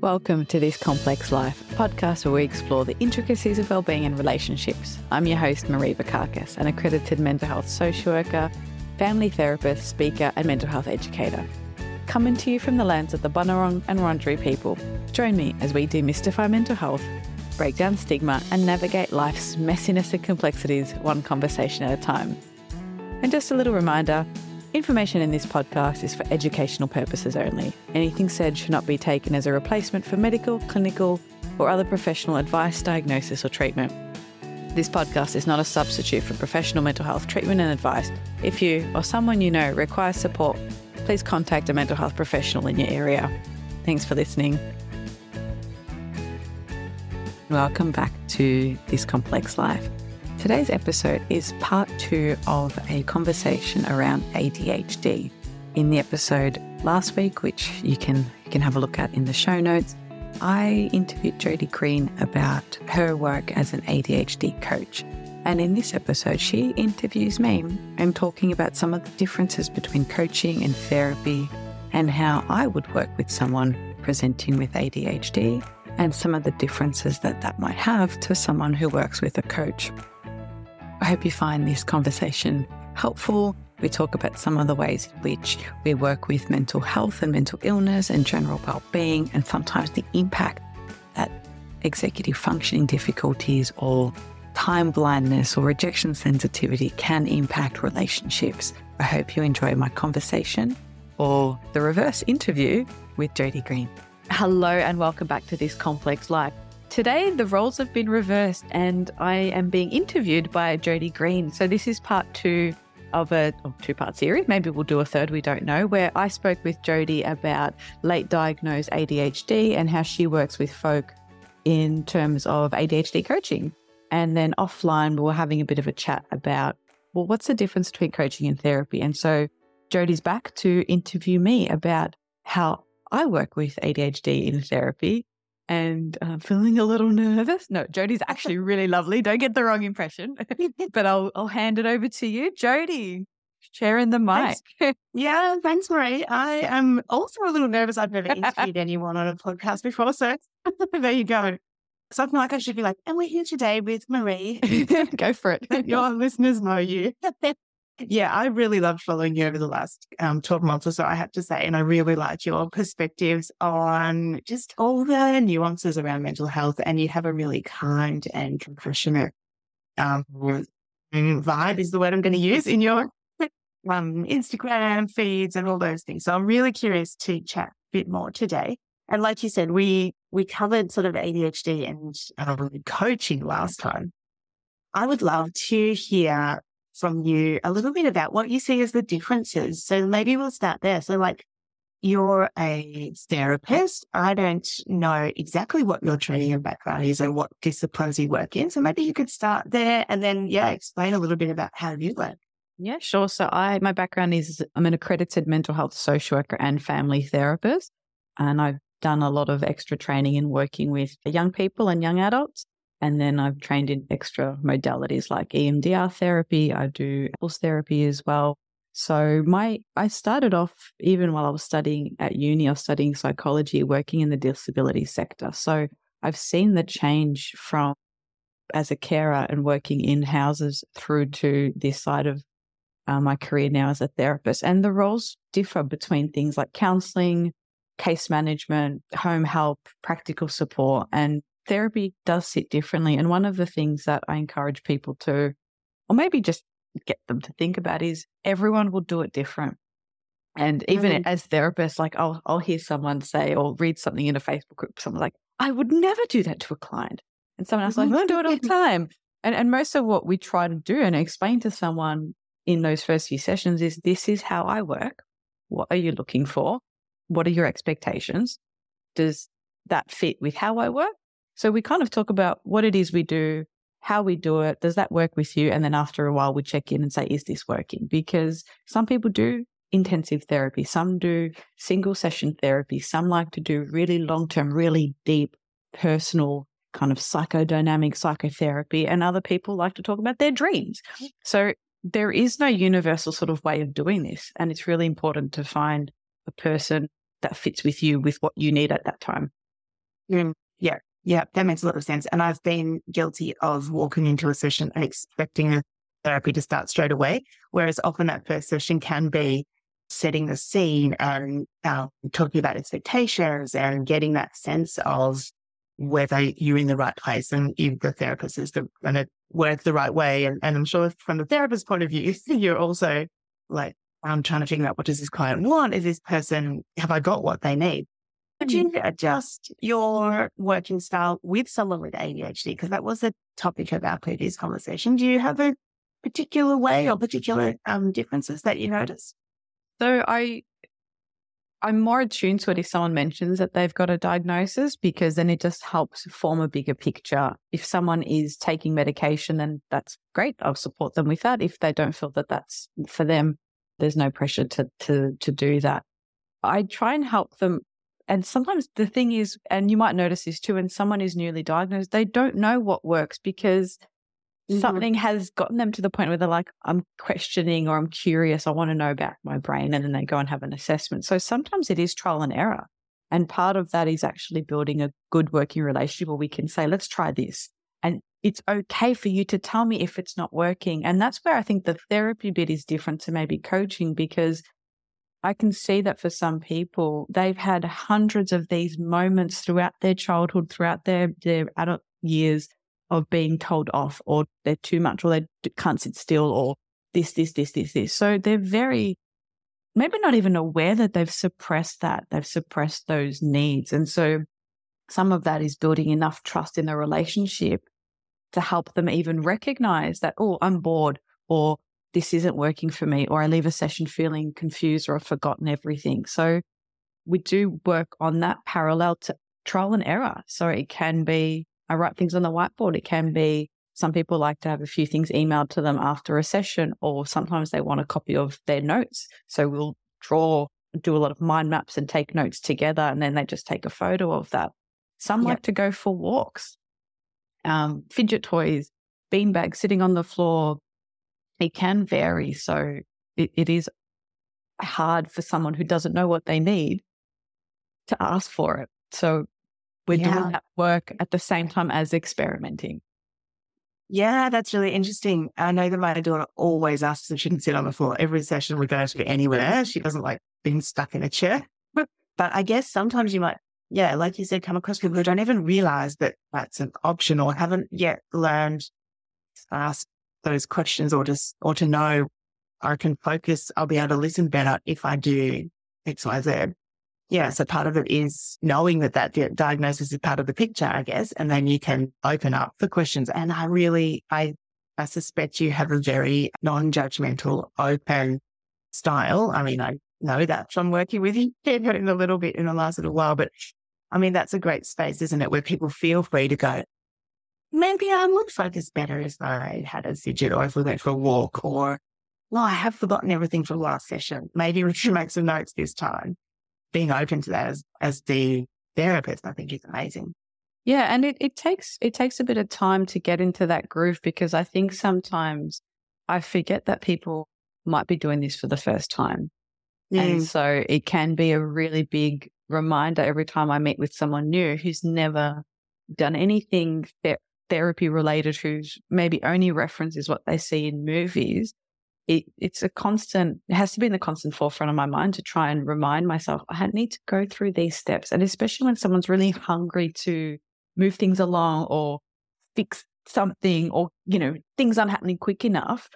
Welcome to This Complex Life, a podcast where we explore the intricacies of wellbeing and relationships. I'm your host, Marie Vakakis, an accredited mental health social worker, family therapist, speaker, and mental health educator. Coming to you from the lands of the Bunurong and Wurundjeri people, join me as we demystify mental health, break down stigma, and navigate life's messiness and complexities one conversation at a time. And just a little reminder Information in this podcast is for educational purposes only. Anything said should not be taken as a replacement for medical, clinical, or other professional advice, diagnosis, or treatment. This podcast is not a substitute for professional mental health treatment and advice. If you or someone you know requires support, please contact a mental health professional in your area. Thanks for listening. Welcome back to This Complex Life. Today's episode is part two of a conversation around ADHD. In the episode last week, which you can you can have a look at in the show notes, I interviewed Jodi Green about her work as an ADHD coach. And in this episode, she interviews me and talking about some of the differences between coaching and therapy and how I would work with someone presenting with ADHD and some of the differences that that might have to someone who works with a coach. I hope you find this conversation helpful. We talk about some of the ways in which we work with mental health and mental illness and general well-being, and sometimes the impact that executive functioning difficulties or time blindness or rejection sensitivity can impact relationships. I hope you enjoy my conversation or the reverse interview with Jodi Green. Hello and welcome back to this complex life. Today, the roles have been reversed, and I am being interviewed by Jodi Green. So, this is part two of a oh, two part series. Maybe we'll do a third, we don't know, where I spoke with Jodi about late diagnosed ADHD and how she works with folk in terms of ADHD coaching. And then offline, we were having a bit of a chat about, well, what's the difference between coaching and therapy? And so Jodi's back to interview me about how I work with ADHD in therapy and uh, feeling a little nervous. No, Jodi's actually really lovely. Don't get the wrong impression. but I'll I'll hand it over to you, Jodi. Sharing the mic. Thanks. Yeah, thanks, Marie. I am also a little nervous. I've never interviewed anyone on a podcast before, so there you go. So I feel like I should be like, and we're here today with Marie. go for it. Your listeners know you. Yeah, I really loved following you over the last um, 12 months or so, I have to say. And I really like your perspectives on just all the nuances around mental health. And you have a really kind and compassionate um, vibe, is the word I'm going to use in your um, Instagram feeds and all those things. So I'm really curious to chat a bit more today. And like you said, we we covered sort of ADHD and um, coaching last time. I would love to hear from you a little bit about what you see as the differences. So maybe we'll start there. So like you're a therapist. I don't know exactly what your training and background is and what disciplines you work in. So maybe you could start there and then, yeah, explain a little bit about how you work. Yeah, sure. So I, my background is I'm an accredited mental health social worker and family therapist. And I've done a lot of extra training in working with young people and young adults. And then I've trained in extra modalities like EMDR therapy. I do pulse therapy as well. So my I started off even while I was studying at uni, I was studying psychology, working in the disability sector. So I've seen the change from as a carer and working in houses through to this side of uh, my career now as a therapist. And the roles differ between things like counseling, case management, home help, practical support, and therapy does sit differently. And one of the things that I encourage people to, or maybe just get them to think about is everyone will do it different. And even mm. as therapists, like I'll, I'll hear someone say or read something in a Facebook group, someone like, I would never do that to a client. And someone else like, I do it all the time. And, and most of what we try to do and explain to someone in those first few sessions is this is how I work. What are you looking for? What are your expectations? Does that fit with how I work? So we kind of talk about what it is we do, how we do it. Does that work with you? And then after a while, we check in and say, is this working? Because some people do intensive therapy, some do single session therapy, some like to do really long term, really deep personal kind of psychodynamic psychotherapy, and other people like to talk about their dreams. So there is no universal sort of way of doing this. And it's really important to find a person that fits with you with what you need at that time. Mm, yeah. Yeah. That makes a lot of sense. And I've been guilty of walking into a session expecting a therapy to start straight away. Whereas often that first session can be setting the scene and um, talking about expectations and getting that sense of whether you're in the right place and if the therapist is going to work the right way. And, and I'm sure from the therapist's point of view, you're also like, I'm trying to figure out what does this client want? Is this person, have I got what they need? Would you mm. adjust your working style with someone with ADHD? Because that was a topic of our previous conversation. Do you have a particular way or particular um, differences that you notice? So I I'm more attuned to it if someone mentions that they've got a diagnosis because then it just helps form a bigger picture. If someone is taking medication, then that's great. I'll support them with that. If they don't feel that that's for them, there's no pressure to to to do that. I try and help them. And sometimes the thing is, and you might notice this too, when someone is newly diagnosed, they don't know what works because mm-hmm. something has gotten them to the point where they're like, I'm questioning or I'm curious. I want to know about my brain. And then they go and have an assessment. So sometimes it is trial and error. And part of that is actually building a good working relationship where we can say, let's try this. And it's okay for you to tell me if it's not working. And that's where I think the therapy bit is different to maybe coaching because I can see that for some people, they've had hundreds of these moments throughout their childhood, throughout their, their adult years of being told off or they're too much or they can't sit still or this, this, this, this, this. So they're very, maybe not even aware that they've suppressed that. They've suppressed those needs. And so some of that is building enough trust in the relationship to help them even recognize that, oh, I'm bored or this isn't working for me, or I leave a session feeling confused or I've forgotten everything. So we do work on that parallel to trial and error. So it can be I write things on the whiteboard. It can be some people like to have a few things emailed to them after a session, or sometimes they want a copy of their notes. So we'll draw, do a lot of mind maps and take notes together, and then they just take a photo of that. Some yep. like to go for walks, um, fidget toys, beanbags sitting on the floor. It can vary. So it, it is hard for someone who doesn't know what they need to ask for it. So we're yeah. doing that work at the same time as experimenting. Yeah, that's really interesting. I know that my daughter always asks if she can sit on the floor every session we go to anywhere. She doesn't like being stuck in a chair. but I guess sometimes you might, yeah, like you said, come across people who don't even realize that that's an option or haven't yet learned to ask those questions or just, or to know I can focus, I'll be able to listen better if I do X, Y, Z yeah, so part of it is knowing that that diagnosis is part of the picture, I guess, and then you can open up for questions. And I really, I, I suspect you have a very non-judgmental, open style. I mean, I know that from working with you in a little bit in the last little while, but I mean, that's a great space, isn't it? Where people feel free to go, maybe I would focus better if I had a fidget or if we went for a walk or, well, I have forgotten everything from last session. Maybe we should make some notes this time being open to that as, as the therapist, I think is amazing. Yeah. And it, it takes, it takes a bit of time to get into that groove because I think sometimes I forget that people might be doing this for the first time. And so it can be a really big reminder every time I meet with someone new who's never done anything therapy related, whose maybe only reference is what they see in movies it, it's a constant, it has to be in the constant forefront of my mind to try and remind myself I need to go through these steps. And especially when someone's really hungry to move things along or fix something or, you know, things aren't happening quick enough,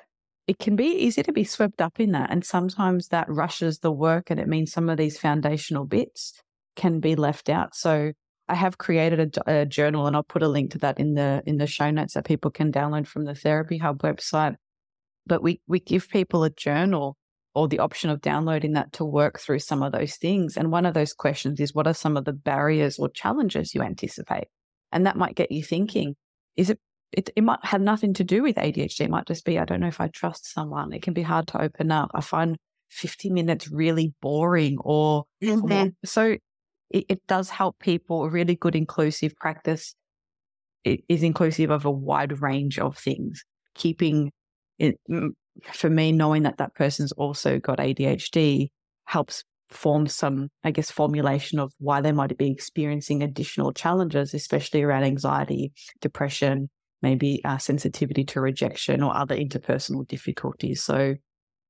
it can be easy to be swept up in that. And sometimes that rushes the work and it means some of these foundational bits can be left out. So I have created a, a, journal and I'll put a link to that in the in the show notes that people can download from the Therapy Hub website but we, we give people a journal or the option of downloading that to work through some of those things. And one of those questions is what are some of the barriers or challenges you anticipate? And that might get you thinking, is it, it, it might have nothing to do with ADHD. It might just be, I don't know if I trust someone. It can be hard to open up. I find 50 minutes really boring or, mm-hmm. so it, it does help people. A really good inclusive practice it is inclusive of a wide range of things, keeping it, for me, knowing that that person's also got ADHD helps form some, I guess, formulation of why they might be experiencing additional challenges, especially around anxiety, depression, maybe uh, sensitivity to rejection or other interpersonal difficulties. So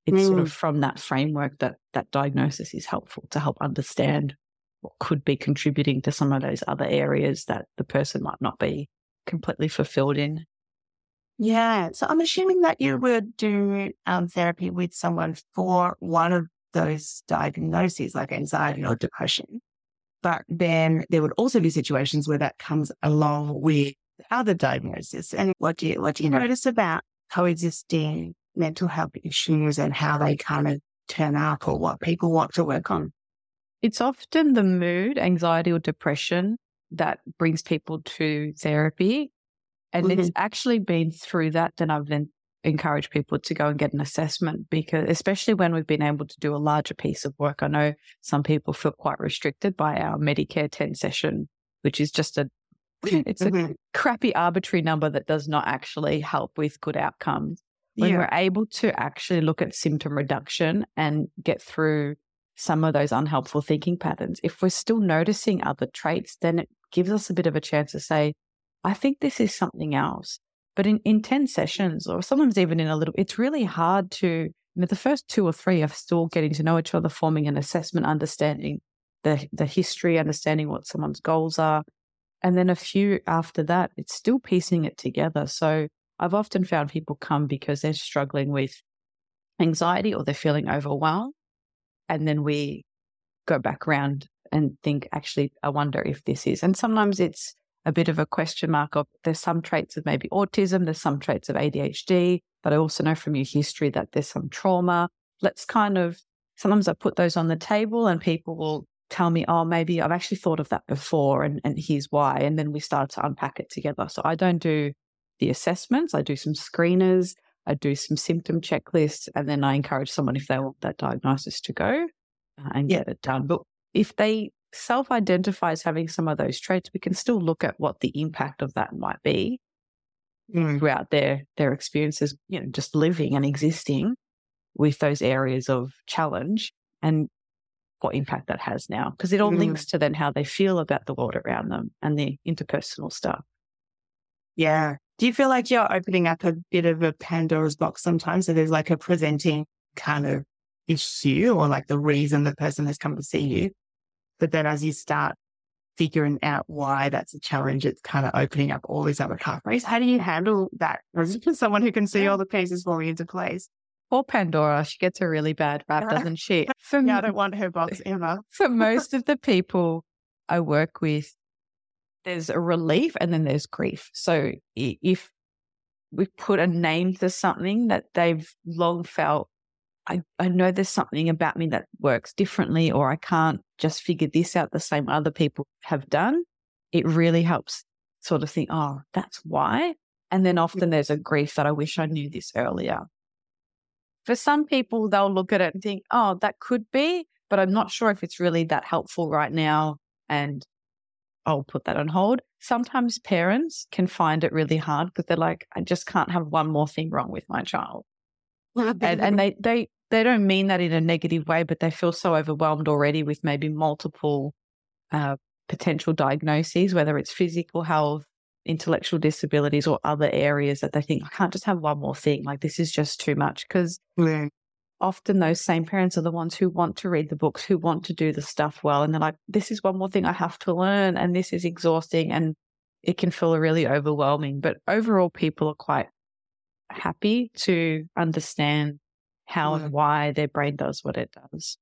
it's mm. sort of mm. from that framework that that diagnosis is helpful to help understand what could be contributing to some of those other areas that the person might not be completely fulfilled in. Yeah. So I'm assuming that you would do um, therapy with someone for one of those diagnoses like anxiety or depression. But then there would also be situations where that comes along with other diagnoses. And what do you, what do you notice about coexisting mental health issues and how they kind of turn up or what people want to work on? It's often the mood, anxiety or depression that brings people to therapy. And mm-hmm. it's actually been through that that I've then encourage people to go and get an assessment because especially when we've been able to do a larger piece of work. I know some people feel quite restricted by our Medicare 10 session, which is just a it's a mm-hmm. crappy arbitrary number that does not actually help with good outcomes. When yeah. we're able to actually look at symptom reduction and get through some of those unhelpful thinking patterns, if we're still noticing other traits, then it gives us a bit of a chance to say, I think this is something else. But in, in 10 sessions, or sometimes even in a little, it's really hard to, you know, the first two or three are still getting to know each other, forming an assessment, understanding the, the history, understanding what someone's goals are. And then a few after that, it's still piecing it together. So I've often found people come because they're struggling with anxiety or they're feeling overwhelmed. And then we go back around and think, actually, I wonder if this is. And sometimes it's a bit of a question mark of there's some traits of maybe autism, there's some traits of ADHD, but I also know from your history that there's some trauma. Let's kind of sometimes I put those on the table and people will tell me, oh, maybe I've actually thought of that before and, and here's why. And then we start to unpack it together. So I don't do the assessments, I do some screeners, I do some symptom checklists, and then I encourage someone if they want that diagnosis to go uh, and get it done. But if they self identifies having some of those traits, we can still look at what the impact of that might be mm. throughout their their experiences, you know, just living and existing with those areas of challenge and what impact that has now. Because it all mm. links to then how they feel about the world around them and the interpersonal stuff. Yeah. Do you feel like you're opening up a bit of a Pandora's box sometimes? So there's like a presenting kind of issue or like the reason the person has come to see you. But then as you start figuring out why that's a challenge, it's kind of opening up all these other pathways. How do you handle that as someone who can see all the pieces falling into place? Poor Pandora, she gets a really bad rap, doesn't she? For yeah, I don't want her box ever. For most of the people I work with, there's a relief and then there's grief. So if we put a name to something that they've long felt I, I know there's something about me that works differently, or I can't just figure this out the same other people have done. It really helps sort of think, oh, that's why. And then often there's a grief that I wish I knew this earlier. For some people, they'll look at it and think, oh, that could be, but I'm not sure if it's really that helpful right now. And I'll put that on hold. Sometimes parents can find it really hard because they're like, I just can't have one more thing wrong with my child and, and they, they, they don't mean that in a negative way, but they feel so overwhelmed already with maybe multiple uh, potential diagnoses, whether it's physical health, intellectual disabilities, or other areas that they think, I can't just have one more thing. Like, this is just too much. Because yeah. Often those same parents are the ones who want to read the books, who want to do the stuff well. And they're like, this is one more thing I have to learn. And this is exhausting. And it can feel really overwhelming. But overall, people are quite happy to understand how and why their brain does what it does.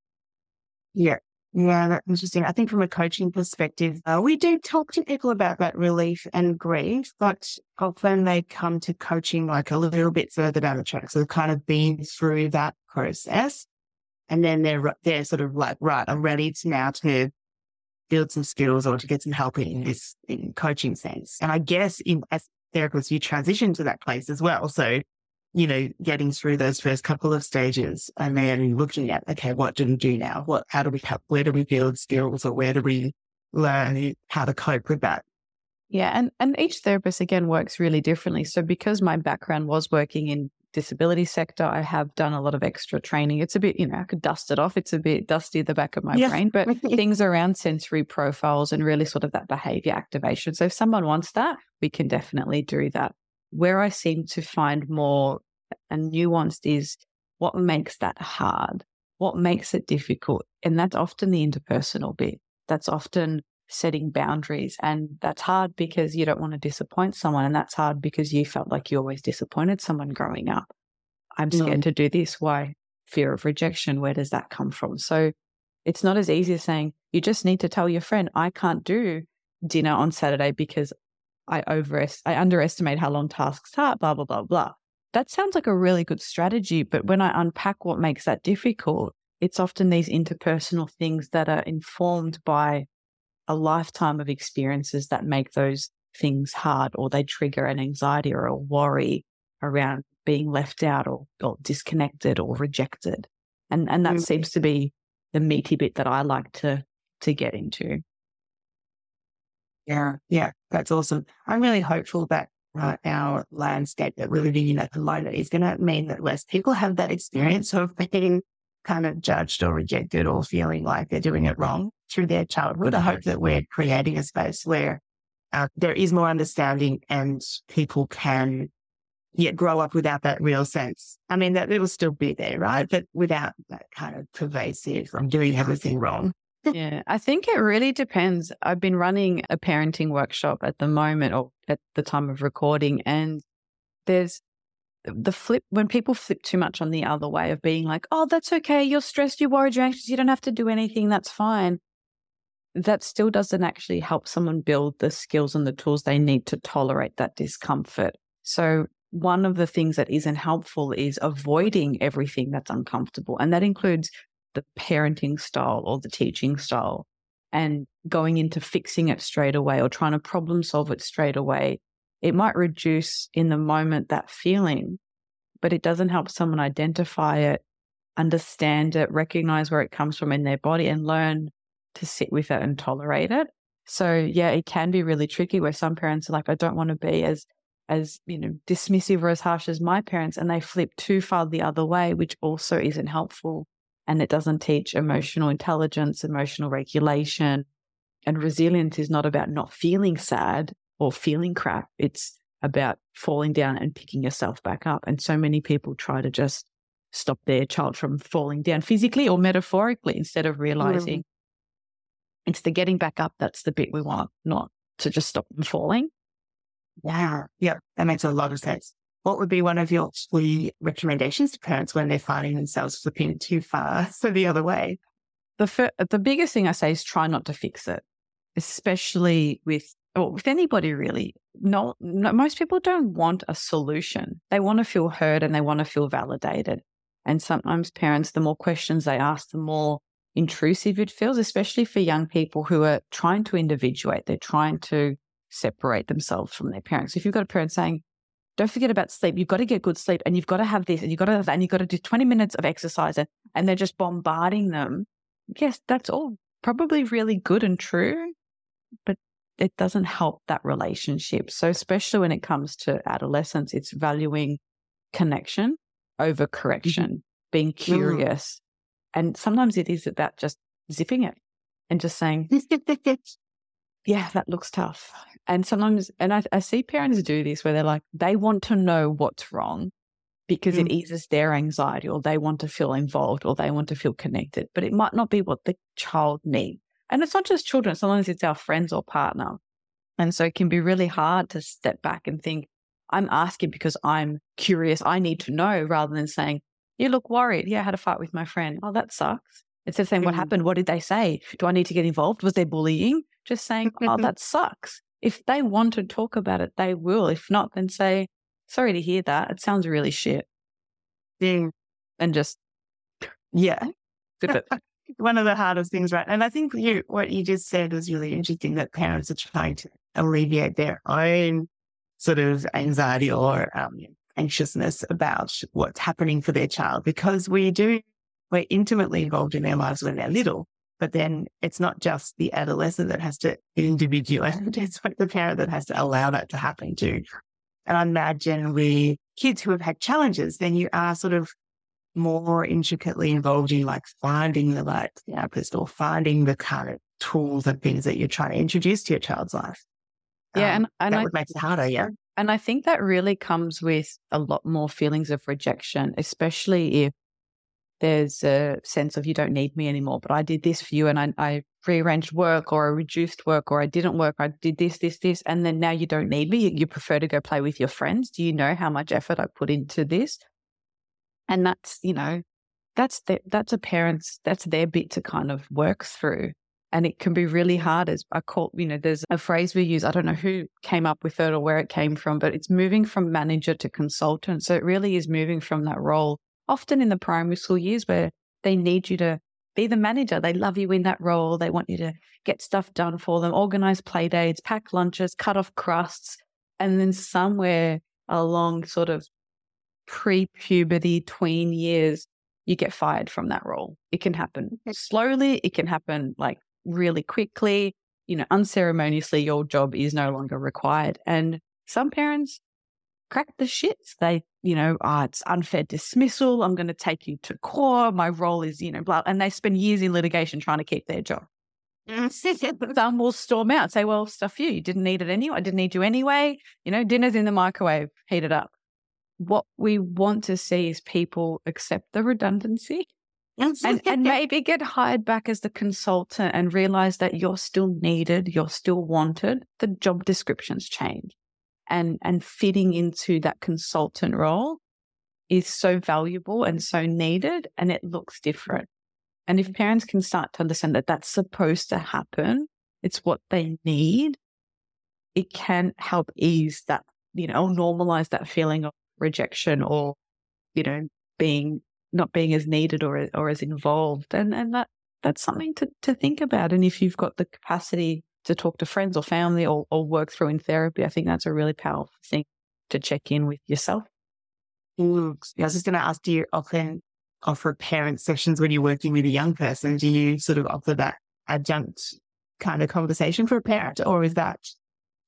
Yeah. Yeah, that's interesting. I think from a coaching perspective, uh, we do talk to people about that relief and grief, but often they come to coaching like a little bit further down the track. So they've kind of been through that process and then they're, they're sort of like, right, I'm ready to now to build some skills or to get some help in this in coaching sense. And I guess in, as therapists, you transition to that place as well. So, you know, getting through those first couple of stages and then looking at, okay, what do we do now? What, how do we help? Where do we build skills or where do we learn how to cope with that? Yeah. And, and each therapist again works really differently. So because my background was working in disability sector. I have done a lot of extra training. It's a bit, you know, I could dust it off. It's a bit dusty at the back of my yes. brain, but things around sensory profiles and really sort of that behavior activation. So if someone wants that, we can definitely do that. Where I seem to find more and nuanced is what makes that hard? What makes it difficult? And that's often the interpersonal bit. That's often setting boundaries. And that's hard because you don't want to disappoint someone. And that's hard because you felt like you always disappointed someone growing up. I'm scared mm. to do this. Why? Fear of rejection. Where does that come from? So it's not as easy as saying, you just need to tell your friend, I can't do dinner on Saturday because I over I underestimate how long tasks are, blah, blah, blah, blah. That sounds like a really good strategy. But when I unpack what makes that difficult, it's often these interpersonal things that are informed by a lifetime of experiences that make those things hard or they trigger an anxiety or a worry around being left out or, or disconnected or rejected. And and that mm. seems to be the meaty bit that I like to to get into. Yeah, yeah, that's awesome. I'm really hopeful that uh, our landscape that we're living in at the moment is going to mean that less people have that experience of being kind of judged or rejected or feeling like they're doing it wrong through their childhood. I hope that we're creating a space where uh, there is more understanding and people can yet grow up without that real sense. I mean, that it'll still be there, right? But without that kind of pervasive, I'm doing everything wrong. Yeah, I think it really depends. I've been running a parenting workshop at the moment or at the time of recording, and there's the flip when people flip too much on the other way of being like, oh, that's okay. You're stressed, you're worried, you're anxious, you don't have to do anything. That's fine. That still doesn't actually help someone build the skills and the tools they need to tolerate that discomfort. So, one of the things that isn't helpful is avoiding everything that's uncomfortable. And that includes the parenting style or the teaching style and going into fixing it straight away or trying to problem solve it straight away it might reduce in the moment that feeling, but it doesn't help someone identify it, understand it, recognize where it comes from in their body, and learn to sit with it and tolerate it. So yeah, it can be really tricky where some parents are like, I don't want to be as as you know dismissive or as harsh as my parents and they flip too far the other way which also isn't helpful and it doesn't teach emotional intelligence emotional regulation and resilience is not about not feeling sad or feeling crap. It's about falling down and picking yourself back up. And so many people try to just stop their child from falling down physically or metaphorically instead of realizing mm. it's the getting back up that's the bit we want, not to just stop them falling. Yeah. Yeah. That makes a lot of sense. What would be one of your three recommendations to parents when they're finding themselves flipping too far so the other way? The fir- the biggest thing I say is try not to fix it, especially with or with anybody really, no, no, most people don't want a solution. They want to feel heard and they want to feel validated. And sometimes parents, the more questions they ask, the more intrusive it feels, especially for young people who are trying to individuate. They're trying to separate themselves from their parents. If you've got a parent saying, don't forget about sleep. You've got to get good sleep and you've got to have this and you've got to have that and you've got to do 20 minutes of exercise and, and they're just bombarding them. Yes, that's all probably really good and true, but it doesn't help that relationship. So, especially when it comes to adolescence, it's valuing connection over correction, mm-hmm. being mm. curious. Mm. And sometimes it is about just zipping it and just saying, yeah, that looks tough. And sometimes, and I, I, see parents do this where they're like, they want to know what's wrong because mm. it eases their anxiety or they want to feel involved or they want to feel connected, but it might not be what the child needs. And it's not just children, sometimes it's our friends or partner. And so it can be really hard to step back and think, I'm asking because I'm curious. I need to know rather than saying, you look worried. Yeah, I had a fight with my friend. Oh, that sucks. Instead of saying, what mm. happened? What did they say? Do I need to get involved? Was there bullying? Just saying, oh, that sucks. If they want to talk about it, they will. If not, then say, sorry to hear that. It sounds really shit. Yeah. And just, yeah. one of the hardest things, right? And I think you, what you just said was really interesting that parents are trying to alleviate their own sort of anxiety or um, anxiousness about what's happening for their child because we do, we're intimately involved in their lives when they're little. But then it's not just the adolescent that has to individuate, it's like the parent that has to allow that to happen too. And I imagine with kids who have had challenges, then you are sort of more intricately involved in like finding the right therapist or finding the current tools and things that you're trying to introduce to your child's life. Yeah, Um, and, and that I would make it harder. Yeah. And I think that really comes with a lot more feelings of rejection, especially if there's a sense of you don't need me anymore, but I did this for you and I, I rearranged work or I reduced work or I didn't work. I did this, this, this. And then now you don't need me. You, prefer to go play with your friends. Do you know how much effort I put into this? And that's, you know, that's the, that's a parent's, that's their bit to kind of work through. And it can be really hard as I call, you know, there's a phrase we use. I don't know who came up with it or where it came from, but it's moving from manager to consultant. So it really is moving from that role, often in the primary school years where they need you to be the manager. They love you in that role. They want you to get stuff done for them, organize play dates, pack lunches, cut off crusts. And then somewhere along sort of pre puberty, tween years, you get fired from that role. It can happen slowly, it can happen like really quickly. You know, unceremoniously, your job is no longer required. And some parents crack the shits. They, you know, oh, it's unfair dismissal. I'm going to take you to court. My role is, you know, blah. And they spend years in litigation trying to keep their job. Some will storm out, say, well, stuff you. You didn't need it anyway. I didn't need you anyway. You know, dinner's in the microwave, heat it up. What we want to see is people accept the redundancy and, and maybe get hired back as the consultant and realize that you're still needed, you're still wanted. The job descriptions change. And and fitting into that consultant role is so valuable and so needed and it looks different. And if mm-hmm. parents can start to understand that that's supposed to happen, it's what they need, it can help ease that, you know, normalize that feeling of rejection or, you know, being not being as needed or or as involved. And and that that's something to, to think about. And if you've got the capacity to talk to friends or family or, or work through in therapy, I think that's a really powerful thing to check in with yourself. Mm. I was just going to ask, do you often offer parent sessions when you're working with a young person? Do you sort of offer that adjunct kind of conversation for a parent or is that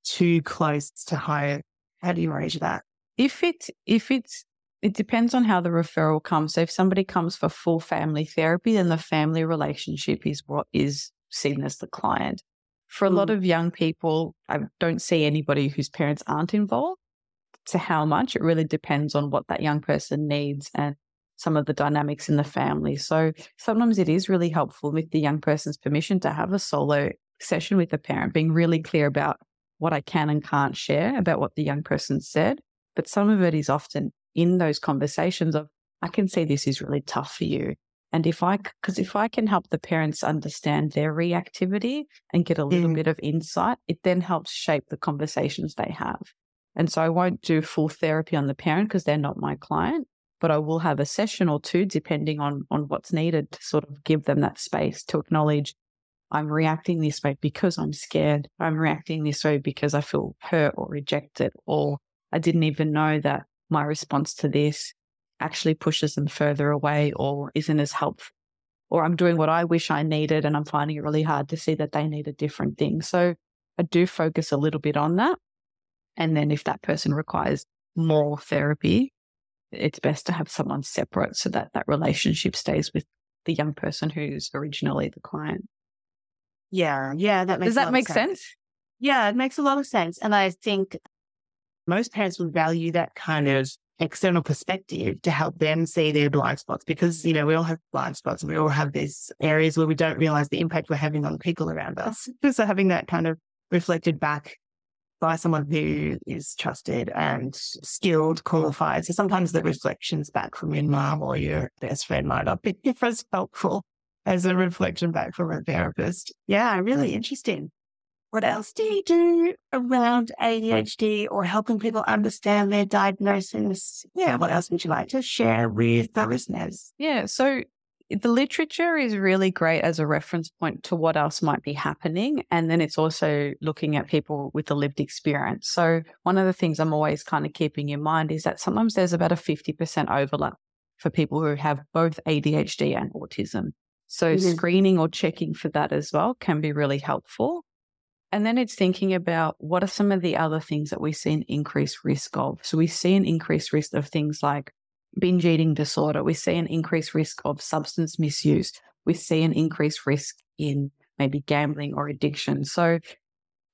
too close to home? How do you arrange that? If it if it's it depends on how the referral comes. So if somebody comes for full family therapy, then the family relationship is what is seen as the client. For a lot Mm. of young people, I don't see anybody whose parents aren't involved. To how much, it really depends on what that young person needs and some of the dynamics in the family. So sometimes it is really helpful with the young person's permission to have a solo session with the parent, being really clear about what I can and can't share about what the young person said. But some of it is often in those conversations of, I can see this is really tough for you. And if I, because if I can help the parents understand their reactivity and get a little Mm. bit of insight, it then helps shape the conversations they have. And so I won't do full therapy on the parent because they're not my client, but I will have a session or two depending on on what's needed to sort of give them that space to acknowledge I'm reacting this way because I'm scared. I'm reacting this way because I feel hurt or rejected, or I didn't even know that my response to this actually pushes them further away or isn't as helpful. Or I'm doing what I wish I needed and I'm finding it really hard to see that they need a different thing. So I do focus a little bit on that. And then if that person requires more therapy, it's best to have someone separate so that that relationship stays with the young person who's originally the client. Yeah. Yeah. That makes Does that make sense? Yeah, it makes a lot of sense. And I think most parents would value that kind of external perspective to help them see their blind spots because, you know, we all have blind spots and we all have these areas where we don't realize the impact we're having on the people around us. So having that kind of reflected back by someone who is trusted and skilled, qualified. So sometimes the reflections back from your mom or your best friend might not be as helpful as a reflection back from a therapist. Yeah, really interesting. What else do you do around ADHD or helping people understand their diagnosis? Yeah, what else would you like to share with the listeners? Yeah. So the literature is really great as a reference point to what else might be happening. And then it's also looking at people with the lived experience. So one of the things I'm always kind of keeping in mind is that sometimes there's about a 50% overlap for people who have both ADHD and autism. So Mhm. screening or checking for that as well can be really helpful. And then it's thinking about what are some of the other things that we see an increased risk of. So we see an increased risk of things like binge eating disorder. We see an increased risk of substance misuse. We see an increased risk in maybe gambling or addiction. So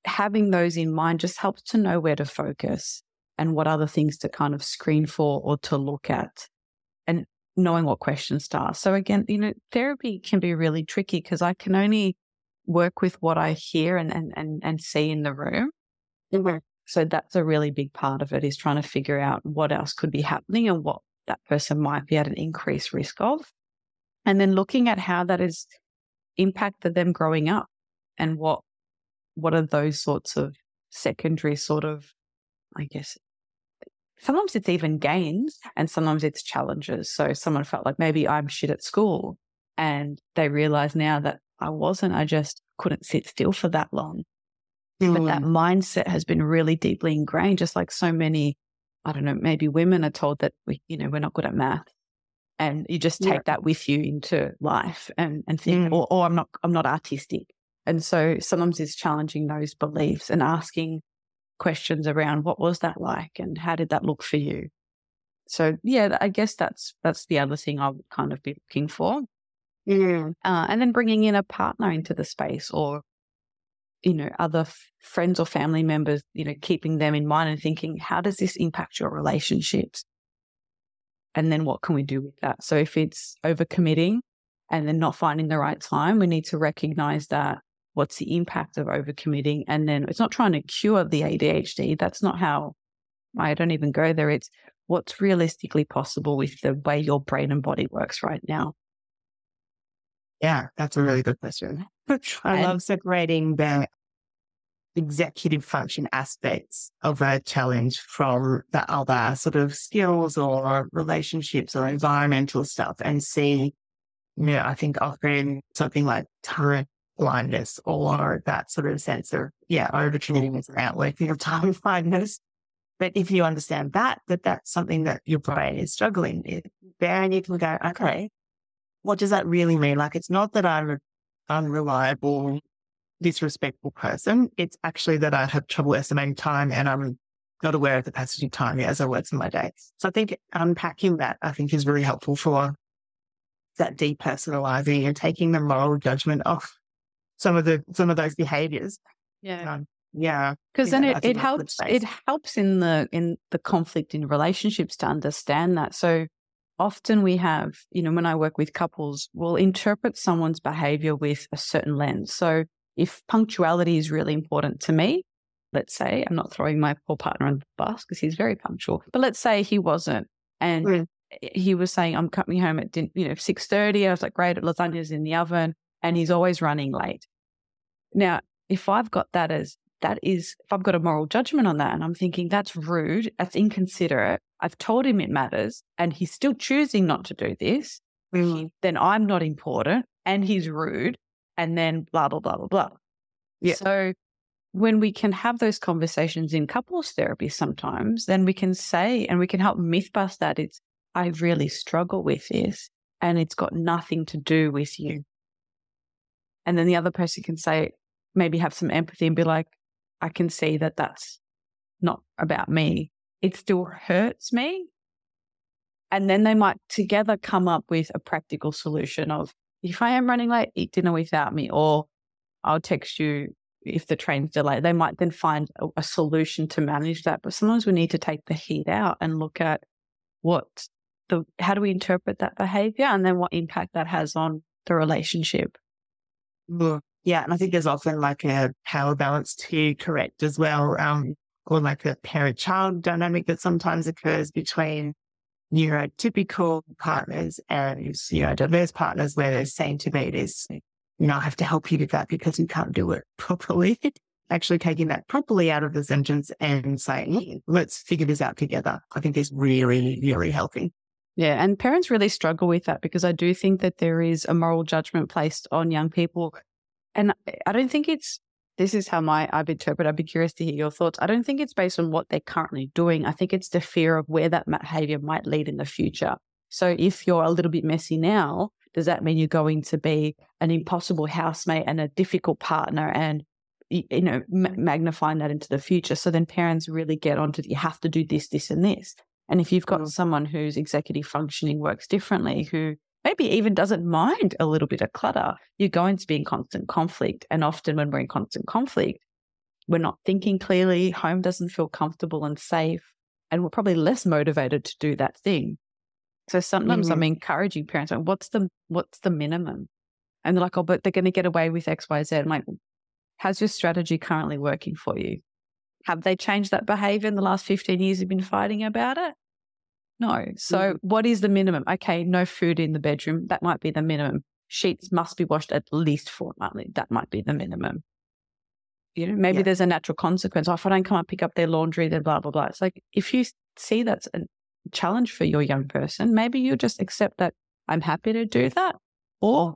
having those in mind just helps to know where to focus and what other things to kind of screen for or to look at and knowing what questions to ask. So again, you know, therapy can be really tricky because I can only work with what I hear and, and, and, and see in the room. Mm-hmm. So that's a really big part of it is trying to figure out what else could be happening and what that person might be at an increased risk of. And then looking at how that has impacted them growing up and what what are those sorts of secondary sort of I guess sometimes it's even gains and sometimes it's challenges. So someone felt like maybe I'm shit at school and they realize now that I wasn't. I just couldn't sit still for that long. Mm. But that mm. mindset has been really deeply ingrained, just like so many, I don't know, maybe women are told that we, you know, we're not good at math. And you just take yeah. that with you into life and, and think, mm. or, or I'm not, I'm not artistic. And so sometimes it's challenging those beliefs and asking questions around what was that like and how did that look for you? So yeah, I guess that's that's the other thing I would kind of be looking for. Yeah. Uh, and then bringing in a partner into the space or, you know, other f- friends or family members, you know, keeping them in mind and thinking, how does this impact your relationships? And then what can we do with that? So if it's overcommitting and then not finding the right time, we need to recognize that what's the impact of overcommitting? And then it's not trying to cure the ADHD. That's not how I don't even go there. It's what's realistically possible with the way your brain and body works right now. Yeah, that's a really good question. I and, love separating the executive function aspects of a challenge from the other sort of skills or relationships or environmental stuff and see, you know, I think often something like time blindness or that sort of sense of, yeah, overcommitting is around working of time blindness. But if you understand that, that that's something that your brain is struggling with, then you can go, okay, what does that really mean? Like, it's not that I'm an unreliable, disrespectful person. It's actually that I have trouble estimating time and I'm not aware of the passage of time as I work in my day. So I think unpacking that, I think is really helpful for that depersonalizing and taking the moral judgment off some of the, some of those behaviors. Yeah. Um, yeah. Because then it, it helps, it helps in the, in the conflict in relationships to understand that. So often we have, you know, when I work with couples, we'll interpret someone's behavior with a certain lens. So if punctuality is really important to me, let's say, I'm not throwing my poor partner on the bus because he's very punctual, but let's say he wasn't. And mm. he was saying, I'm coming home at, you know, 6.30. I was like, great, lasagna's in the oven. And he's always running late. Now, if I've got that as that is, if I've got a moral judgment on that and I'm thinking that's rude, that's inconsiderate, I've told him it matters and he's still choosing not to do this, mm. then I'm not important and he's rude and then blah, blah, blah, blah, blah. Yeah. So when we can have those conversations in couples therapy sometimes, then we can say and we can help myth bust that it's, I really struggle with this and it's got nothing to do with you. And then the other person can say, maybe have some empathy and be like, I can see that that's not about me. It still hurts me. And then they might together come up with a practical solution of if I am running late, eat dinner without me, or I'll text you if the train's delayed. They might then find a, a solution to manage that. But sometimes we need to take the heat out and look at what the, how do we interpret that behavior and then what impact that has on the relationship. Yeah. And I think there's often like a power balance to correct as well. Um, or like a parent child dynamic that sometimes occurs between neurotypical partners and neurodiverse partners where they're saying to me, there's, you know, I have to help you with that because you can't do it properly. Actually taking that properly out of the sentence and saying, mm, let's figure this out together. I think is really, really helping. Yeah. And parents really struggle with that because I do think that there is a moral judgment placed on young people and I don't think it's this is how my I've interpreted. I'd be curious to hear your thoughts. I don't think it's based on what they're currently doing. I think it's the fear of where that behavior might lead in the future. So if you're a little bit messy now, does that mean you're going to be an impossible housemate and a difficult partner and you know, magnifying that into the future. So then parents really get onto you have to do this, this, and this. And if you've got mm. someone whose executive functioning works differently, who maybe even doesn't mind a little bit of clutter, you're going to be in constant conflict. And often when we're in constant conflict, we're not thinking clearly, home doesn't feel comfortable and safe, and we're probably less motivated to do that thing. So sometimes mm-hmm. I'm encouraging parents, like, what's the what's the minimum? And they're like, oh, but they're going to get away with X, Y, Z. I'm like, how's your strategy currently working for you? Have they changed that behavior in the last 15 years you've been fighting about it? No. So mm. what is the minimum? Okay, no food in the bedroom. That might be the minimum. Sheets must be washed at least fortnightly. That might be the minimum. You know, maybe yeah. there's a natural consequence. Oh, if I don't come and pick up their laundry, then blah, blah, blah. It's like if you see that's a challenge for your young person, maybe you just accept that I'm happy to do that. Or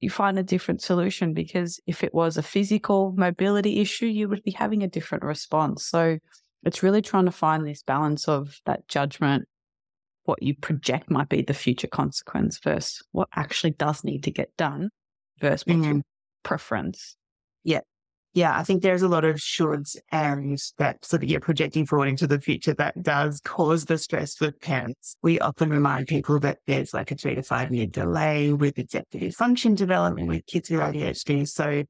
you find a different solution because if it was a physical mobility issue, you would be having a different response. So it's really trying to find this balance of that judgment, what you project might be the future consequence versus what actually does need to get done versus what's mm-hmm. your preference. Yeah. Yeah, I think there's a lot of shoulds and that sort of you're projecting forward into the future that does cause the stress for parents. We often remind people that there's like a three to five year delay with executive function development with kids with ADHD. So,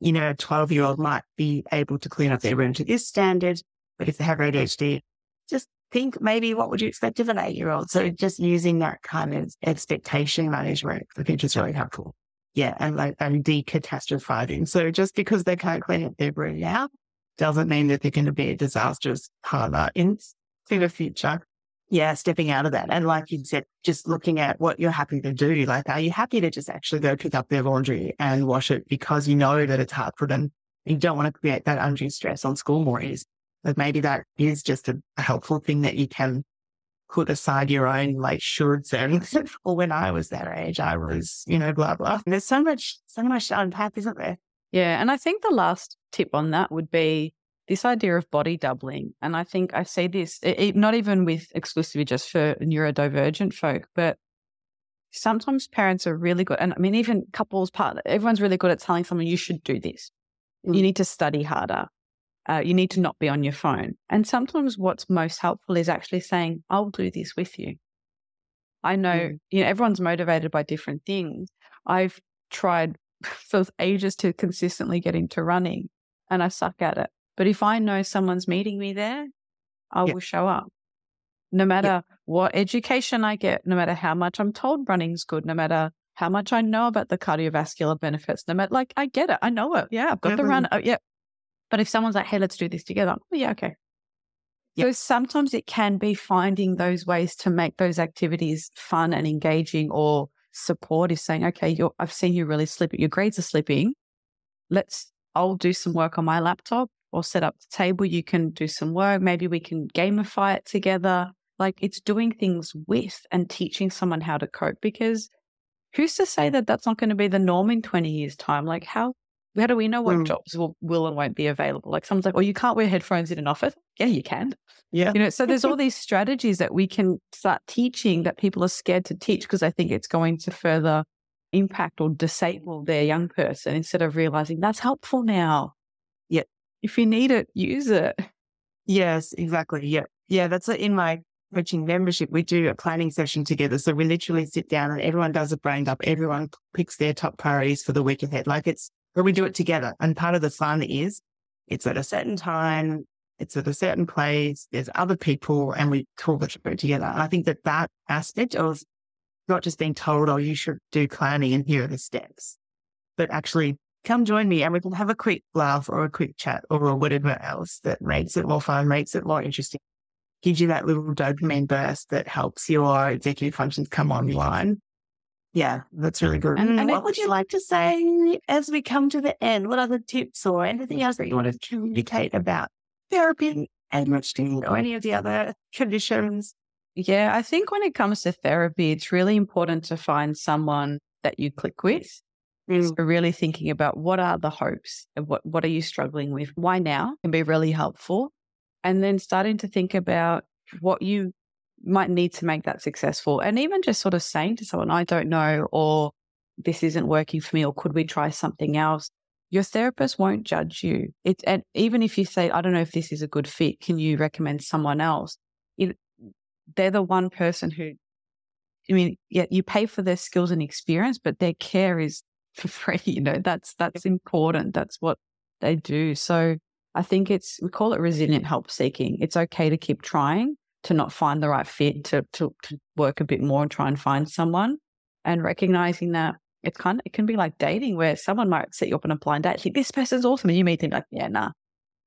you know, a 12 year old might be able to clean up their room to this standard, if they have ADHD, just think maybe what would you expect of an eight year old? So just using that kind of expectation management, I think is really helpful. Yeah. And like, and decatastrophizing. So just because they can't clean up their room now doesn't mean that they're going to be a disastrous partner in, in the future. Yeah. Stepping out of that. And like you said, just looking at what you're happy to do. Like, are you happy to just actually go pick up their laundry and wash it because you know that it's hard for them? You don't want to create that undue stress on school more is but maybe that is just a, a helpful thing that you can put aside your own like shoulds and or when I was that age, I was, you know, blah blah. And there's so much, so much to unpack, isn't there? Yeah. And I think the last tip on that would be this idea of body doubling. And I think I see this it, not even with exclusively just for neurodivergent folk, but sometimes parents are really good. And I mean, even couples, part everyone's really good at telling someone you should do this. Mm. You need to study harder uh, you need to not be on your phone. And sometimes what's most helpful is actually saying, I'll do this with you. I know, mm. you know, everyone's motivated by different things. I've tried for ages to consistently get into running and I suck at it. But if I know someone's meeting me there, I will show up. No matter what education I get, no matter how much I'm told running's good, no matter how much I know about the cardiovascular benefits, no matter like I get it, I know it. Yeah, I've got the run. Oh, yeah, but if someone's like, hey, let's do this together, oh, yeah, okay. Yep. So sometimes it can be finding those ways to make those activities fun and engaging or support is saying, okay, I've seen you really slip Your grades are slipping. Let's, I'll do some work on my laptop or set up the table. You can do some work. Maybe we can gamify it together. Like it's doing things with and teaching someone how to cope because who's to say that that's not going to be the norm in 20 years time? Like how how do we know what mm. jobs will, will and won't be available? Like someone's like, well, you can't wear headphones in an office. Yeah, you can. Yeah. You know, so there's all these strategies that we can start teaching that people are scared to teach because I think it's going to further impact or disable their young person instead of realizing that's helpful now. Yeah. If you need it, use it. Yes, exactly. Yeah. Yeah. That's in my coaching membership. We do a planning session together. So we literally sit down and everyone does a brain dump. Everyone picks their top priorities for the week ahead. Like it's but we do it together. And part of the fun is it's at a certain time, it's at a certain place, there's other people, and we talk it together. And I think that that aspect of not just being told, oh, you should do planning and here are the steps, but actually come join me and we can have a quick laugh or a quick chat or whatever else that makes it more fun, makes it more interesting, gives you that little dopamine burst that helps your executive functions come online yeah, that's really good. And, and what would you like to say as we come to the end? What other tips or anything else that you want to communicate about therapy and or any of the other conditions? Yeah, I think when it comes to therapy, it's really important to find someone that you click with. Mm. So really thinking about what are the hopes and what, what are you struggling with? Why now can be really helpful. And then starting to think about what you might need to make that successful. And even just sort of saying to someone, I don't know, or this isn't working for me, or could we try something else? your therapist won't judge you. It, and even if you say, I don't know if this is a good fit, can you recommend someone else? It, they're the one person who, I mean, yeah, you pay for their skills and experience, but their care is for free. You know, that's, that's important. That's what they do. So I think it's, we call it resilient help seeking. It's okay to keep trying to not find the right fit, to, to, to work a bit more and try and find someone and recognizing that it's kind of, it can be like dating where someone might set you up on a blind date. Think this person's awesome. And you may think like, yeah, nah,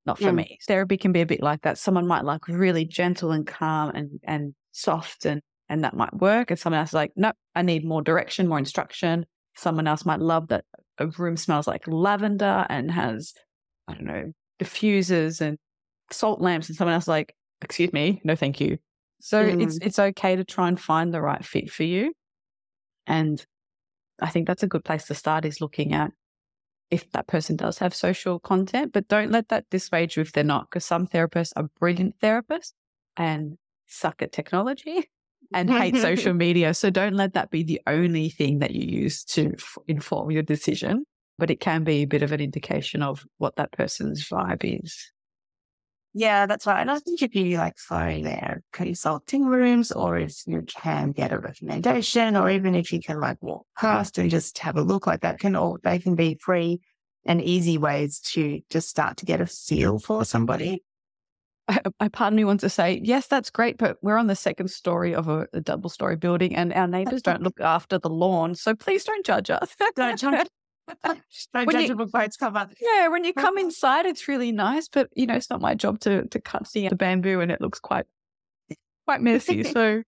not for mm. me. Therapy can be a bit like that. Someone might like really gentle and calm and, and soft and, and that might work. And someone else is like, nope, I need more direction, more instruction. Someone else might love that a room smells like lavender and has, I don't know, diffusers and salt lamps. And someone else like, excuse me, no, thank you. So mm. it's, it's okay to try and find the right fit for you. And I think that's a good place to start is looking at if that person does have social content, but don't let that dissuade you if they're not, because some therapists are brilliant therapists and suck at technology and hate social media. So don't let that be the only thing that you use to f- inform your decision, but it can be a bit of an indication of what that person's vibe is. Yeah, that's right. And I think if you like find their consulting rooms or if you can get a recommendation or even if you can like walk past and just have a look like that can all, they can be free and easy ways to just start to get a feel for somebody. I, pardon me wants to say, yes, that's great, but we're on the second story of a, a double story building and our neighbors don't look after the lawn. So please don't judge us. don't judge no judgable quotes cover. Yeah, when you come inside, it's really nice, but you know, it's not my job to to cut the, the bamboo, and it looks quite quite messy. So.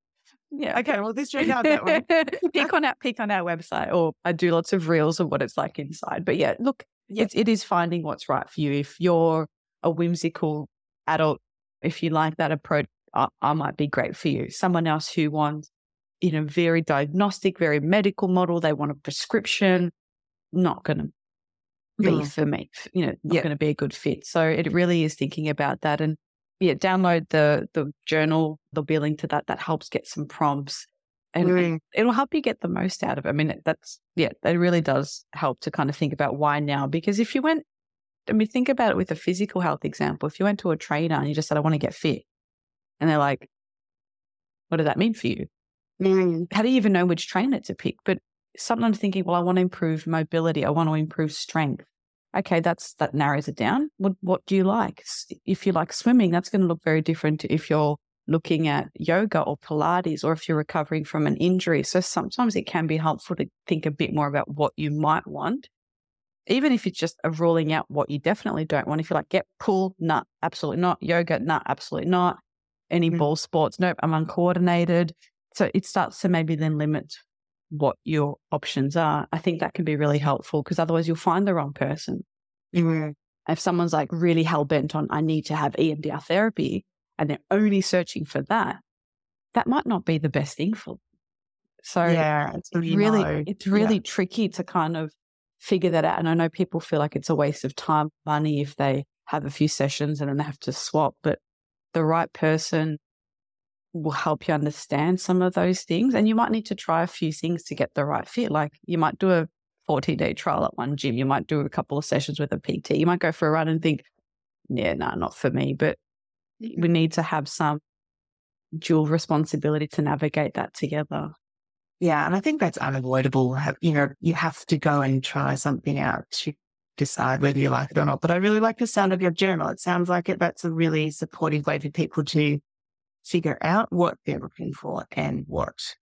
Yeah. Okay. Well, this disregard out that one. peek on our peek on our website, or I do lots of reels of what it's like inside. But yeah, look, yep. it's, it is finding what's right for you. If you're a whimsical adult, if you like that approach, I, I might be great for you. Someone else who wants, you know, very diagnostic, very medical model, they want a prescription not going to be mm. for me, you know, not yeah. going to be a good fit. So it really is thinking about that. And yeah, download the the journal. They'll be linked to that. That helps get some prompts, and, mm. and it'll help you get the most out of it. I mean, that's yeah, it really does help to kind of think about why now. Because if you went, I mean, think about it with a physical health example. If you went to a trainer and you just said, "I want to get fit," and they're like, "What does that mean for you?" Mm. How do you even know which trainer to pick? But sometimes thinking, well, I want to improve mobility. I want to improve strength. Okay, that's that narrows it down. What what do you like? If you like swimming, that's going to look very different to if you're looking at yoga or Pilates or if you're recovering from an injury. So sometimes it can be helpful to think a bit more about what you might want. Even if it's just a ruling out what you definitely don't want. If you're like, get pool, nah, absolutely not. Yoga, nah, absolutely not. Any mm-hmm. ball sports, nope, I'm uncoordinated. So it starts to maybe then limit what your options are, I think that can be really helpful because otherwise you'll find the wrong person. Mm-hmm. If someone's like really hell bent on, I need to have EMDR therapy and they're only searching for that, that might not be the best thing for them. So yeah, it's really, know. it's really yeah. tricky to kind of figure that out. And I know people feel like it's a waste of time, money if they have a few sessions and then they have to swap, but the right person will help you understand some of those things. And you might need to try a few things to get the right fit. Like you might do a 14 day trial at one gym. You might do a couple of sessions with a PT. You might go for a run and think, yeah, no, nah, not for me. But we need to have some dual responsibility to navigate that together. Yeah. And I think that's unavoidable. You know, you have to go and try something out to decide whether you like it or not. But I really like the sound of your journal. It sounds like it, that's a really supportive way for people to figure out what they're looking for and what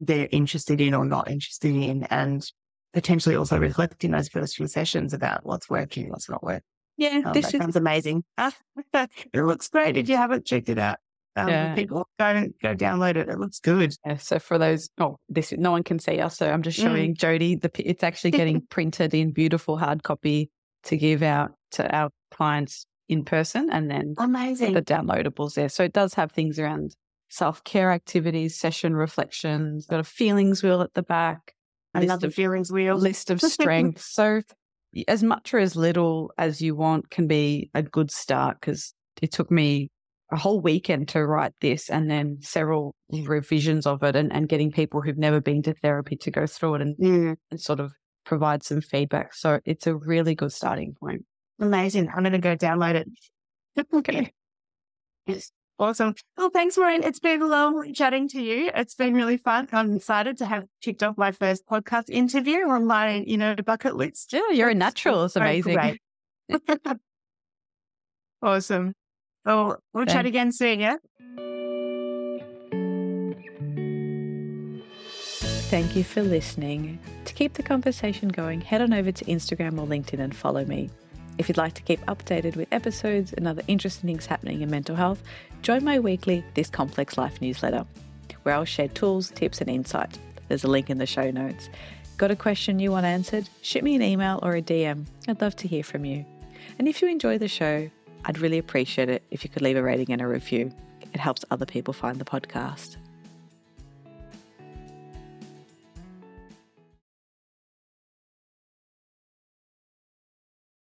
they're interested in or not interested in, and potentially also reflect in those first few sessions about what's working, what's not working. Yeah, um, this that sounds amazing. it looks great if you haven't checked it out. Um, yeah. People go go download it. It looks good. Yeah, so for those, oh, this no one can see us, so I'm just showing mm. Jodi. The it's actually getting printed in beautiful hard copy to give out to our clients in person and then amazing the downloadables there. So it does have things around self care activities, session reflections, got a feelings wheel at the back. Another feelings wheel. List of strengths. so as much or as little as you want can be a good start because it took me a whole weekend to write this and then several revisions of it and, and getting people who've never been to therapy to go through it and, mm. and sort of provide some feedback. So it's a really good starting point. Amazing. I'm going to go download it. okay. Yes. Awesome. Well, thanks, Marie. It's been lovely chatting to you. It's been really fun. I'm excited to have ticked off my first podcast interview on my, you know, bucket list. Yeah, you're a natural. It's amazing. awesome. Well, we'll Thanks. chat again soon, yeah? Thank you for listening. To keep the conversation going, head on over to Instagram or LinkedIn and follow me. If you'd like to keep updated with episodes and other interesting things happening in mental health, join my weekly This Complex Life newsletter, where I'll share tools, tips, and insight. There's a link in the show notes. Got a question you want answered? Shoot me an email or a DM. I'd love to hear from you. And if you enjoy the show, I'd really appreciate it if you could leave a rating and a review. It helps other people find the podcast.